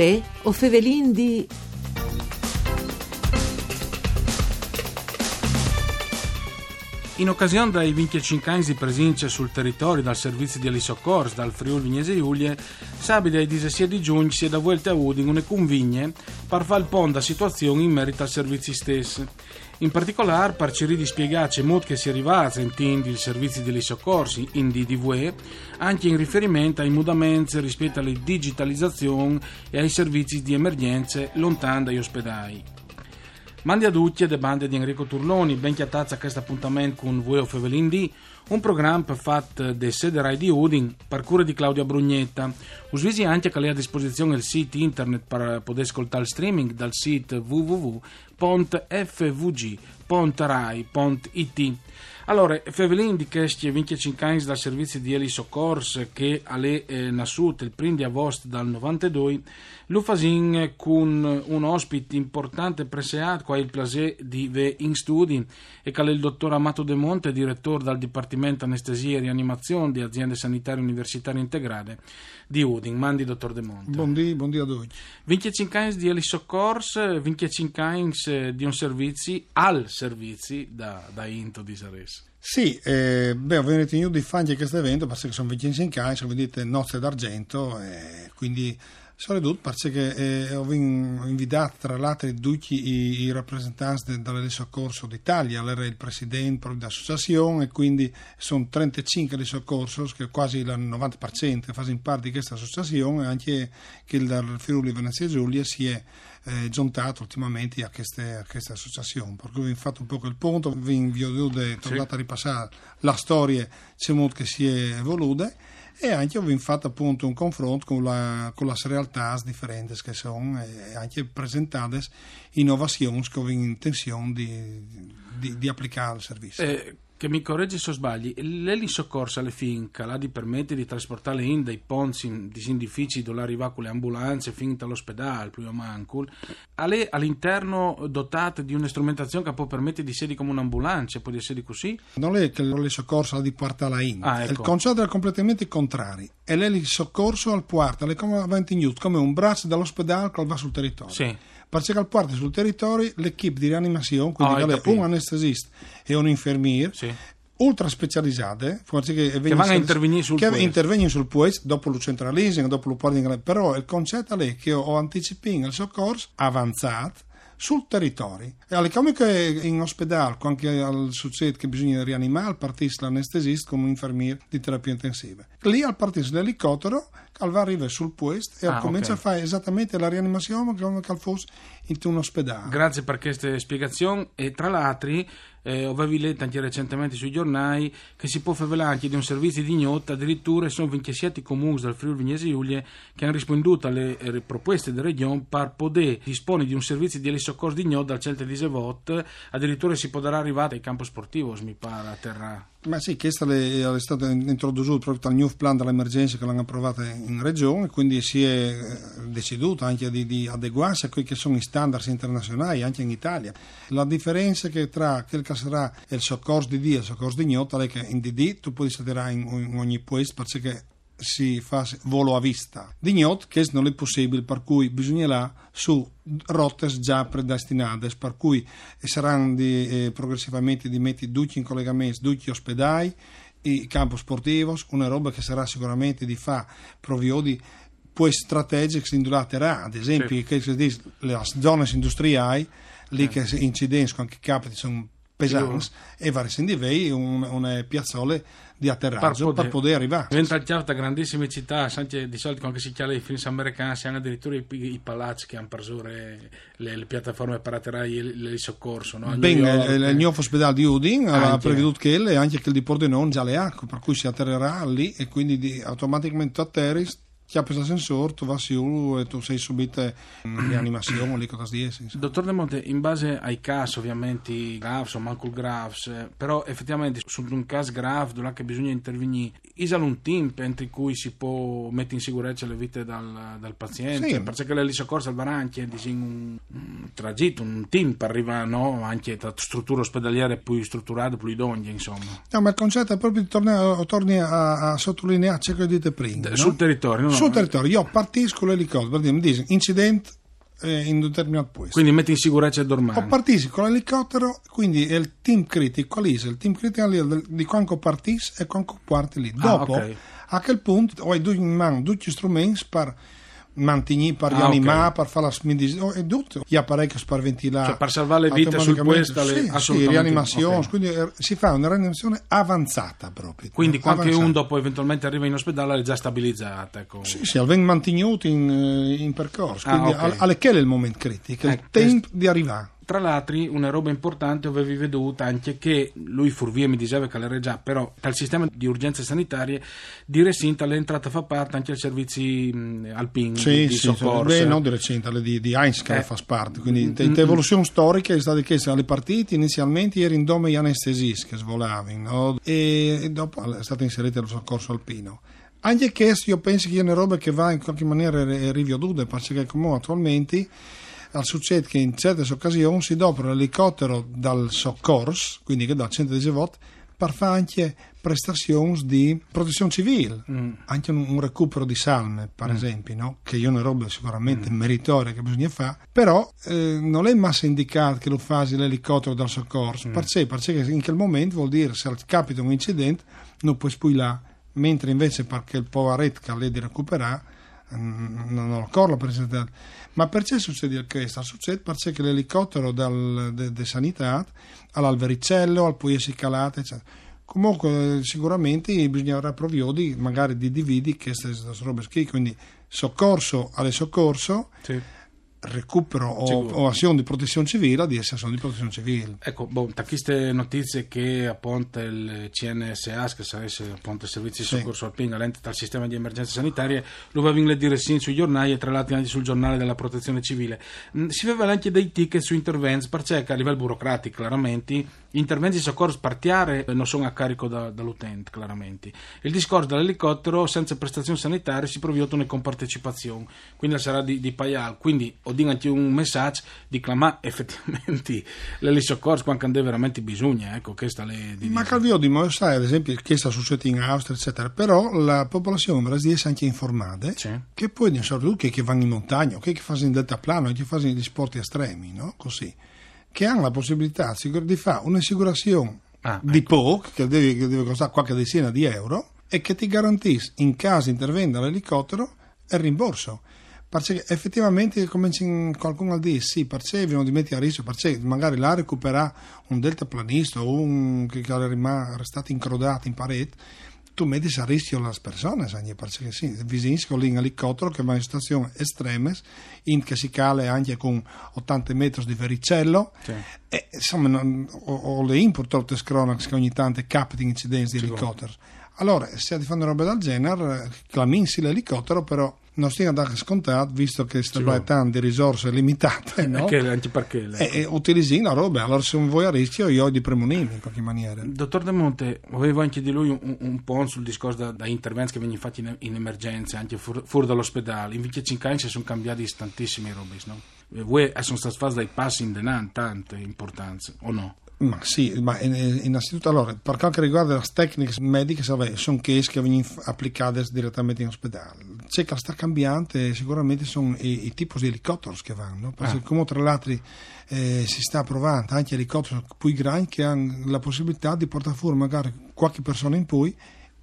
Uè, o Fevelin di... In occasione dei 25 anni di presenza sul territorio dal servizio di Elisoccorsi dal Friuli Vignese Giulie, sabato 17 di giugno si è da volta a Udin una convigne per fare il ponte a situazione in merito al servizio stesso. In particolare, per cercare di spiegarci mod che si arriva a sentire il servizio dei soccorsi in DDV, anche in riferimento ai mudamenti rispetto alla digitalizzazione e ai servizi di emergenze lontani dagli ospedali. Mandi a tutti le bande di Enrico Turloni, ben chiatazza a questo appuntamento con voi o Fevelin D, un programma fatto da sede Rai di Udin per cura di Claudia Brugnetta. Usvisi anche che lei a disposizione il sito internet per poter ascoltare il streaming dal sito www.fvg.rai.it. Allora, Fevelin di questi 25 anni dal servizio di Eli Soccors che alle eh, nascute il 1 di agosto dal 92, lo fasin con un ospite importante preseato, qua il piacere di ve in studi, e che è il dottor Amato De Monte, direttore del Dipartimento Anestesia e Rianimazione di Aziende Sanitarie Universitarie Integrate di Udin. Mandi, dottor De Monte. Buondì, buondì a voi. 25 anni di Eli Soccors, 25 anni di un servizio, al servizio da, da Into di Sares. Sì, eh, beh, ho venuto di fare questo evento perché sono 25 anni, come dite, nozze d'argento, eh, quindi soprattutto perché eh, ho invitato tra l'altro tutti i, i rappresentanti del soccorso d'Italia, era il presidente dell'associazione e quindi sono 35 di soccorso, che quasi il 90% fanno parte di questa associazione, anche che il Friuli Venezia Giulia si è eh, giuntato ultimamente a queste, queste associazioni. Per cui vi ho fatto un po' il punto, vi ho tornato a ripassare la storia che si è evoluta e anche ho fatto appunto un confronto con, la, con le realtà differenti che sono e anche presentate innovazioni che ho intenzione di, di, di applicare al servizio. Eh che mi corregge se sbagli, l'eli soccorsa alle finca, là di permette di trasportare in dai ponzi disindifici dove arriva con le ambulanze finita all'ospedale, più o mancul, alle all'interno dotate di una strumentazione che può permettere di essere come un'ambulanza, può essere così? Non è che l'eli soccorso ha di portare in, ah, ecco. il concetto è completamente contrario, e l'eli soccorso al porta, è come, come un braccio dall'ospedale che va sul territorio. Sì per cercare parte sul territorio l'equipe di rianimazione, quindi oh, un anestesista e un infermiere, sì. Ultra specializzate, che, che vanno a intervenire sul che intervengono sul puest, dopo lo centralising, dopo porting, però il concetto è che ho anticipato il soccorso avanzato sul territorio. E alle come che in ospedale, anche al succede che bisogna rianimare, partisse l'anestesista come un infermiere di terapia intensiva. Lì al partire l'elicottero, Calva arriva sul puesto e ah, comincia okay. a fare esattamente la rianimazione come se fosse in un ospedale. Grazie per queste spiegazioni e tra l'altro eh, avevi letto anche recentemente sui giornali che si può fare anche di un servizio di ignoto, addirittura sono 27 comuni del Friuli Vignese Giulia che hanno risponduto alle eh, proposte della regione per poter disporre di un servizio di soccorso di ignoto dal Celta di Sevot, addirittura si potrà arrivare al campo sportivo, mi pare, a terra. Ma sì, questa è stata introdotta proprio dal new plan dell'emergenza che l'hanno approvata in regione, quindi si è eh, deciduto anche di, di adeguarsi a quelli che sono i standard internazionali anche in Italia. La differenza che tra quel che sarà il soccorso di D e il soccorso di ignoto è che in DD tu puoi stare in, in ogni puesto perché si fa volo a vista. Di ignoto che non è possibile, per cui bisognerà su rotte già predestinate, per cui saranno di, eh, progressivamente di mettere tutti in collegamento, tutti ospedali, i campo sportivo, una roba che sarà sicuramente di fa proviodi poi strategiche si induraterà, ad esempio sì. che le zone industriali, lì eh. che incidenze anche capiti sono pesanti e vari sendivei un, una piazzole di atterraggio per poter, arrivare. Diventa chiaro da grandissime città, anche di solito quando si chiama i film americani, si hanno addirittura i, i, palazzi che hanno preso le, le, le, piattaforme per atterrare il, soccorso. No? Bene, il, il nuovo ospedale di Udin ha preveduto che e anche che il di Pordenone già le ha, per cui si atterrerà lì e quindi di, automaticamente atterri chiappi l'ascensore, tu vai su e tu sei subito in rianimazione, lì cosa di esse. Dottor De Monte, in base ai casi, ovviamente, graves o manco il graves, eh, però effettivamente su un caso grave, dove bisogna intervenire, isal un team entro cui si può mettere in sicurezza le vite dal, dal paziente, sì. perché le soccorso salvarà anche un, un tragitto, un team per arrivare no? anche da strutture ospedaliere più strutturate, più idonee, insomma. No, ma il concetto è proprio di tornare, torni a, a sottolineare ciò che dite prima. Sul no? territorio, no? Sul territorio, io partisco l'elicottero, mi dice incidente eh, in un determinato posto. Quindi metti in sicurezza il dormante. Ho partito con l'elicottero, quindi è il team critico, è? Il team critico è di quando partis e quando parti lì. Ah, Dopo, ok. a quel punto, ho due in mano tutti gli strumenti per mantenere, per Ah, rianimare, ok. per fare la smidis, oh, e tutto. Gli apparecchi per ventilare. Cioè, per salvare le vite automaticamente. questo, le- Sì, sì, rianimazione, Ok. quindi eh, si fa una rianimazione avanzata proprio. Quindi quando Avanzata. uno dopo eventualmente arriva in ospedale è già stabilizzata. Ecco. Sì, sì, vengono mantenuti in, eh, in percorso, Ah, quindi ok. al- alle che è il momento critico, è il Ecco, tempo di arrivare. Tra l'altro, una roba importante avevi veduto anche che lui Furvie mi diceva che l'era già, però dal sistema di urgenze sanitarie di Resinta l'entrata fa parte anche ai servizi alpini Sì, di sì, soccorso. beh, non di recente, le di, di che Eh. fa parte. Quindi, Mm, te, mm, te evoluzione storica è stata chiesta alle partite. Inizialmente era in dome gli anestesisti che svolavano, no? e, e dopo è stato inserito il soccorso alpino. Anche questo io penso che è una roba che va in qualche maniera ri- riveduta, perché come attualmente al succede che in certe occasioni si dopra l'elicottero dal soccorso, quindi che dal centro di volte, per fare anche prestazioni di protezione civile Mm. anche un, un recupero di salme, per esempio, no? che è una roba sicuramente meritoria che bisogna fare, però eh, non è massa indicato che lo fasi l'elicottero dal soccorso, perché, perché in quel momento vuol dire se capita un incidente non puoi spuilare, mentre invece perché il poveretto che lei di recuperare mm, non ho corlo per esempio. Ma perché succede questo? Succede perché l'elicottero dal, de, de sanità all'alvericello, al pugliesi calate, eccetera. Comunque sicuramente bisognerà provvedere magari di queste, queste robe qui, quindi soccorso alle soccorso, Sì. Recupero o, o azione di protezione civile di azione di protezione civile. Ecco, boh, da queste notizie che appunto il CNSA, che sarebbe appunto il servizio di Sì. soccorso alpino, l'ente dal sistema di emergenze sanitarie, lo va a dire sì sui giornali e tra l'altro anche sul giornale della protezione civile. Si aveva anche dei ticket su interventi, perché a livello burocratico chiaramente gli interventi di soccorso partiare non sono a carico da- dall'utente chiaramente. Il discorso dell'elicottero senza prestazioni sanitarie si provvede una compartecipazione, quindi sarà di, di paial, quindi ho anche un messaggio di clamare effettivamente le soccorso quando hanno veramente bisogno, ecco, le di Ma. Calvio di sai ad esempio che sta succedendo in Austria, eccetera, però la popolazione brasiliana è anche informata Sì. che poi ne sono che, che vanno in montagna, che, che fanno in deltaplano, che fanno gli sport estremi, no? Così. Che hanno la possibilità di fare un'assicurazione Ah, di poco, che deve, che deve costare qualche decina di euro, e che ti garantisce in caso intervenga l'elicottero il rimborso. Perché effettivamente qualcuno a dire sì, perché vengono di mettere a rischio, perché magari là recupera un deltaplanista o un che, che è rima- restato incrodato in parete, tu metti a rischio le persone, sai, perché sì, visinsco lì in elicottero che va in situazioni estreme, in che si cale anche con 80 metri di vericello, Sì. e, insomma, non, ho, ho le importate cronache che ogni tanto capitano incidenti di Sicuro. elicotteri. Allora, se fare una roba del genere, claminsi l'elicottero, però non stiamo da scontato, visto che Sicuro. tanto di risorse limitate, no? Che- anche perché E, e utilizzi la roba, allora se vuoi a rischio io ho di premunirmi in qualche maniera. Dottor De Monte, avevo anche di lui un, un po' sul discorso da, da interventi che vengono fatti in, in emergenza, anche fu- fuori dall'ospedale. In 25 anni si sono cambiati tantissime robe, no? E Voi sono stati fatti dei passi in denaro, tante importanze, o no? Ma sì, ma eh, innanzitutto allora, per quanto riguarda le tecniche mediche, sono case che vengono applicate direttamente in ospedale. C'è che sta cambiante, sicuramente sono i, i tipi di elicotteri che vanno, perché Ah. come tra l'altro eh, si sta provando anche elicotteri più grandi che hanno la possibilità di portare fuori magari qualche persona in più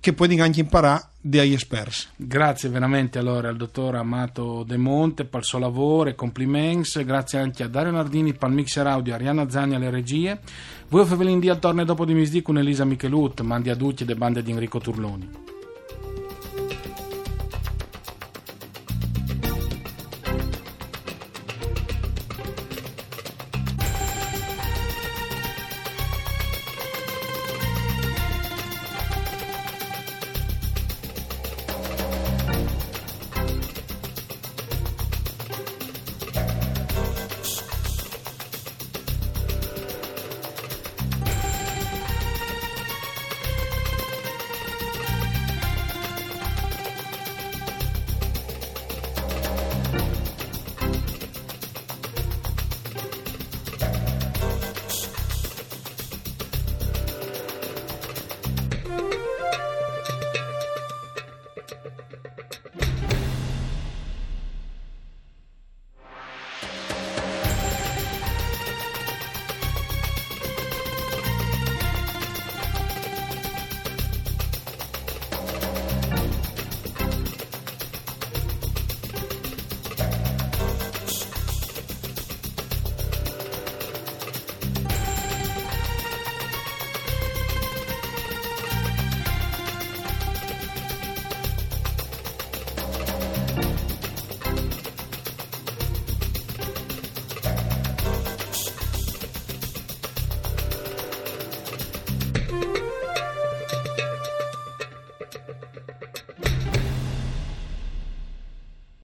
che poi anche imparare dagli esperti. Grazie veramente allora al dottor Amato De Monte per il suo lavoro e complimenti. Grazie anche a Dario Nardini per il mixer audio, Arianna Zani alle regie. Voi Fevelin di al torne dopo di misdì con Elisa Michelut, mandi a tutti le bande di Enrico Turloni.